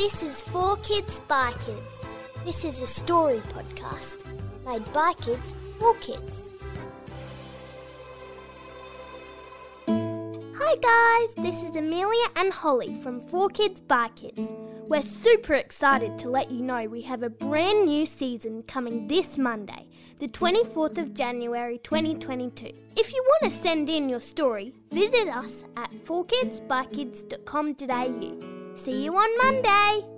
This is For Kids by Kids. This is a story podcast made by kids for kids. Hi guys, this is Amelia and Holly from For Kids by Kids. We're super excited to let you know we have a brand new season coming this Monday, the 24th of January 2022. If you want to send in your story, visit us at 4kidsbykids.com.au. See you on Monday!